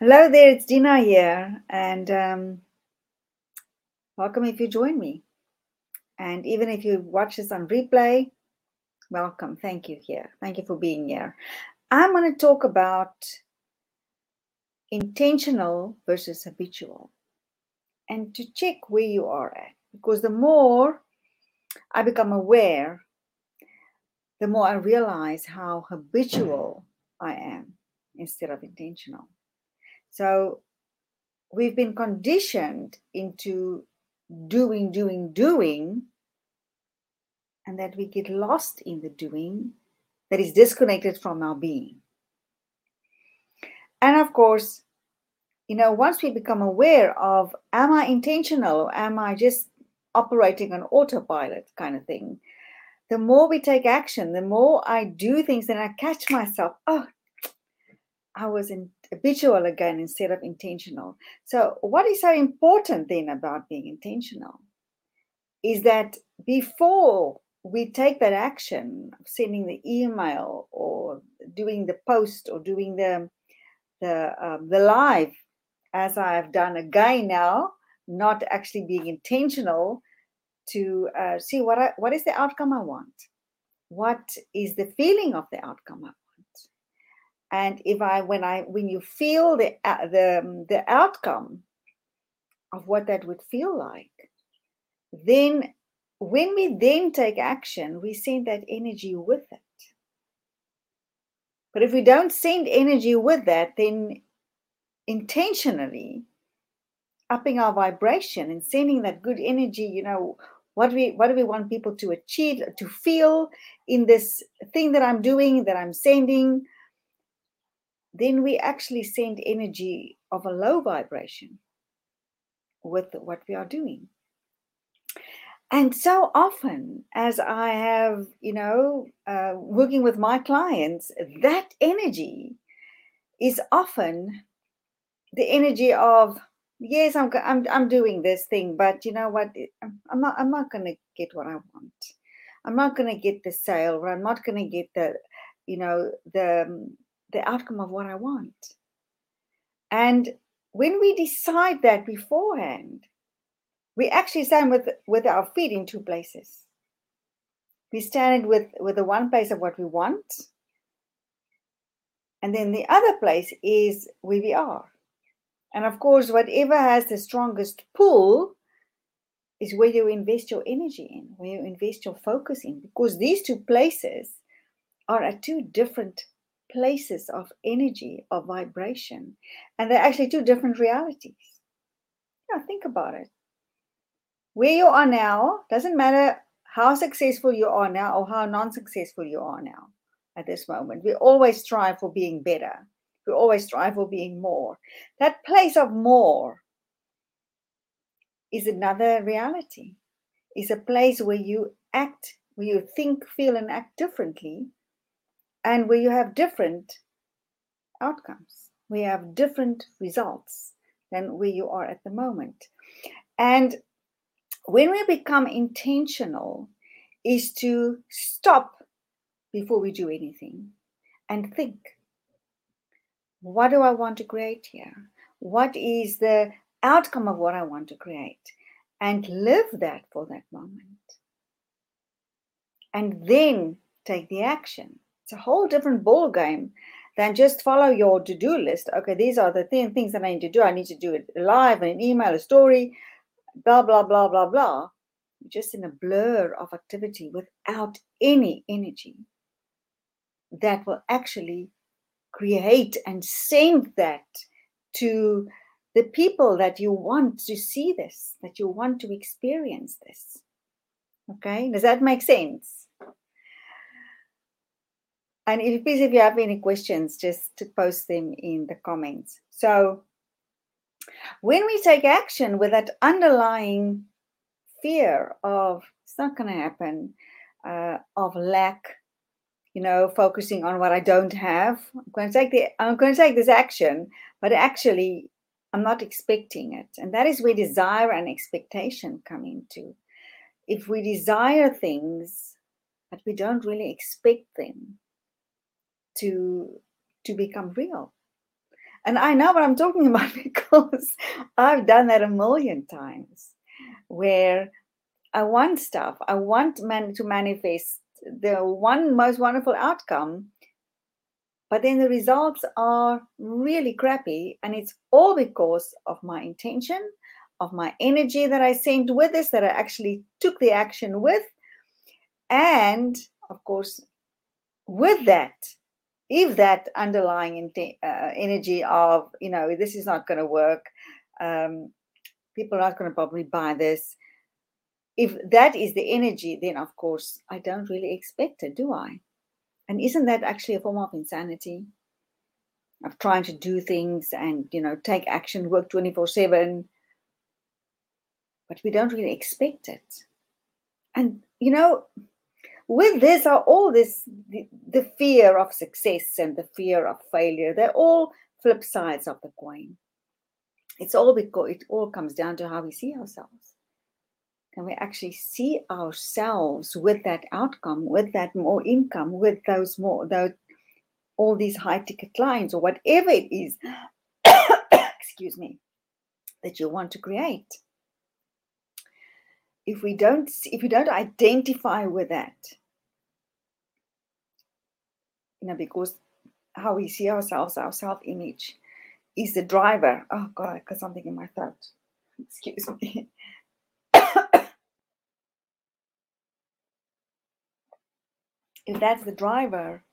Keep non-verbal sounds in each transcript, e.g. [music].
Hello there, it's Dina here, and um, welcome if you join me. And even if you watch this on replay, welcome. Thank you here. Thank you for being here. I'm going to talk about intentional versus habitual and to check where you are at. Because the more I become aware, the more I realize how habitual I am instead of intentional. So we've been conditioned into doing, doing, doing, and that we get lost in the doing that is disconnected from our being. And of course, you know, once we become aware of am I intentional or am I just operating on autopilot kind of thing, the more we take action, the more I do things, and I catch myself, oh, I was in habitual again instead of intentional. So, what is so important then about being intentional is that before we take that action, sending the email or doing the post or doing the the um, the live, as I have done again now, not actually being intentional to uh, see what I, what is the outcome I want, what is the feeling of the outcome I and if i when i when you feel the uh, the um, the outcome of what that would feel like then when we then take action we send that energy with it. But if we don't send energy with that then intentionally upping our vibration and sending that good energy you know what we what do we want people to achieve to feel in this thing that i'm doing that i'm sending then we actually send energy of a low vibration with what we are doing. And so often, as I have, you know, uh, working with my clients, that energy is often the energy of, yes, I'm, I'm, I'm doing this thing, but you know what? I'm not, I'm not going to get what I want. I'm not going to get the sale, or I'm not going to get the, you know, the the outcome of what I want. And when we decide that beforehand, we actually stand with, with our feet in two places. We stand with, with the one place of what we want, and then the other place is where we are. And of course, whatever has the strongest pull is where you invest your energy in, where you invest your focus in, because these two places are at two different places of energy, of vibration. And they're actually two different realities. Yeah, think about it. Where you are now doesn't matter how successful you are now or how non successful you are now at this moment. We always strive for being better, we always strive for being more. That place of more is another reality, is a place where you act, where you think, feel, and act differently and where you have different outcomes, we have different results than where you are at the moment. And when we become intentional, is to stop before we do anything and think what do I want to create here? What is the outcome of what I want to create? And live that for that moment. And then take the action. A whole different ball game than just follow your to-do list. Okay, these are the th- things that I need to do. I need to do it live, an email, a story, blah blah blah blah blah. Just in a blur of activity without any energy that will actually create and send that to the people that you want to see this, that you want to experience this. Okay, does that make sense? And if, please, if you have any questions, just to post them in the comments. So, when we take action with that underlying fear of it's not going to happen, uh, of lack, you know, focusing on what I don't have, I'm going to take the I'm going to take this action, but actually, I'm not expecting it, and that is where desire and expectation come into. If we desire things, but we don't really expect them, to to become real And I know what I'm talking [laughs] about because I've done that a million times where I want stuff, I want man to manifest the one most wonderful outcome, but then the results are really crappy. And it's all because of my intention, of my energy that I sent with this, that I actually took the action with. And of course, with that, if that underlying uh, energy of you know this is not going to work um, people are not going to probably buy this. If that is the energy then of course i don't really expect it do i? And isn't that actually a form of insanity? Of trying to do things and you know take action work 24 7 but we don't really expect it. And you know with this are all this the, the fear of success and the fear of failure. They're all flip sides of the coin. It's all because it all comes down to how we see ourselves. Can we actually see ourselves with that outcome with that more income with those more those all these high ticket clients or whatever it is [coughs] excuse me that you want to create if we don't if we don't identify with that you know because how we see ourselves our self-image is the driver. Oh god i got something in my throat. Excuse me. [coughs] If that's the driver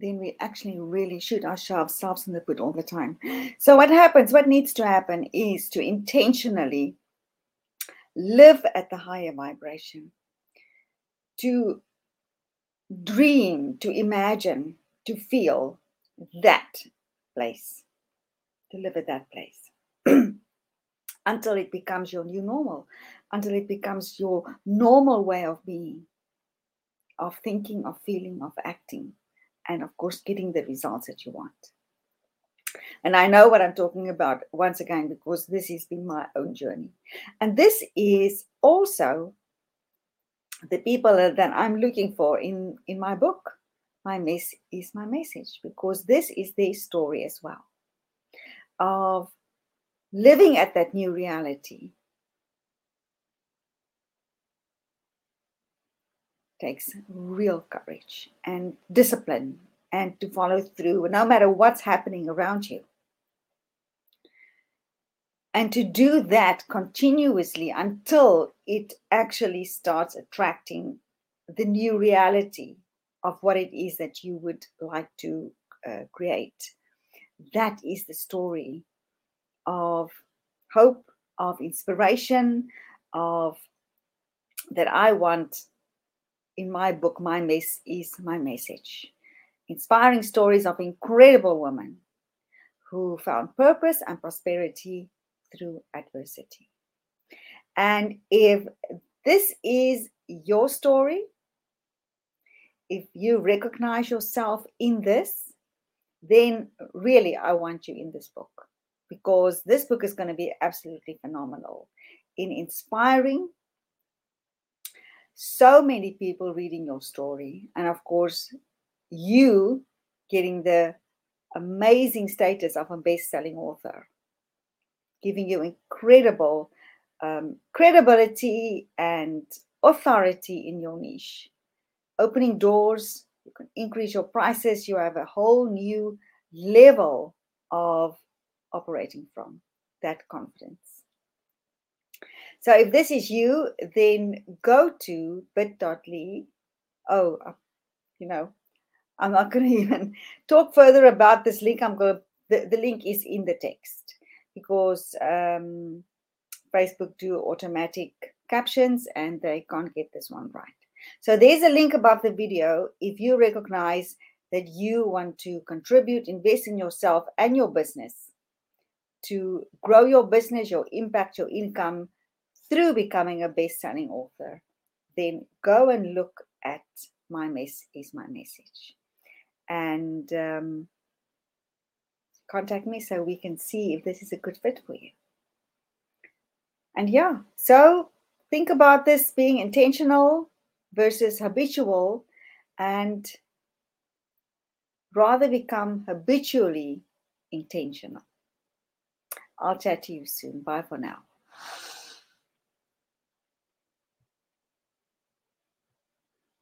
then we actually really shoot ourselves in the foot all the time. So, what happens, what needs to happen is to intentionally live at the higher vibration, to dream, to imagine, to feel that place, to live at that place [clears throat] until it becomes your new normal, until it becomes your normal way of being, of thinking, of feeling, of acting, and of course, getting the results that you want. And I know what I'm talking about once again because this has been my own journey. And this is also the people that I'm looking for in, in my book. My mess is my message because this is their story as well of living at that new reality. Takes real courage and discipline and to follow through no matter what's happening around you. And to do that continuously until it actually starts attracting the new reality of what it is that you would like to uh, create. That is the story of hope, of inspiration, of that I want in my book. My mess is my message inspiring stories of incredible women who found purpose and prosperity through adversity. And if this is your story, if you recognize yourself in this, then really I want you in this book because this book is going to be absolutely phenomenal in inspiring so many people reading your story. And of course, you getting the amazing status of a best-selling author, giving you incredible um, credibility and authority in your niche, opening doors. You can increase your prices. You have a whole new level of operating from that confidence. So if this is you, then go to bit.ly. Oh, uh, you know, I'm not going [laughs] to even talk further about this link. I'm going the, the link is in the text because um, Facebook do automatic captions and they can't get this one right. So there's a link above the video if you recognize that you want to contribute, invest in yourself and your business to grow your business, your impact, your income through becoming a best selling author, then go and look at My Mess is My Message and um, contact me so we can see if this is a good fit for you. And yeah, so think about this being intentional versus habitual and rather become habitually intentional. I'll chat to you soon. Bye for now.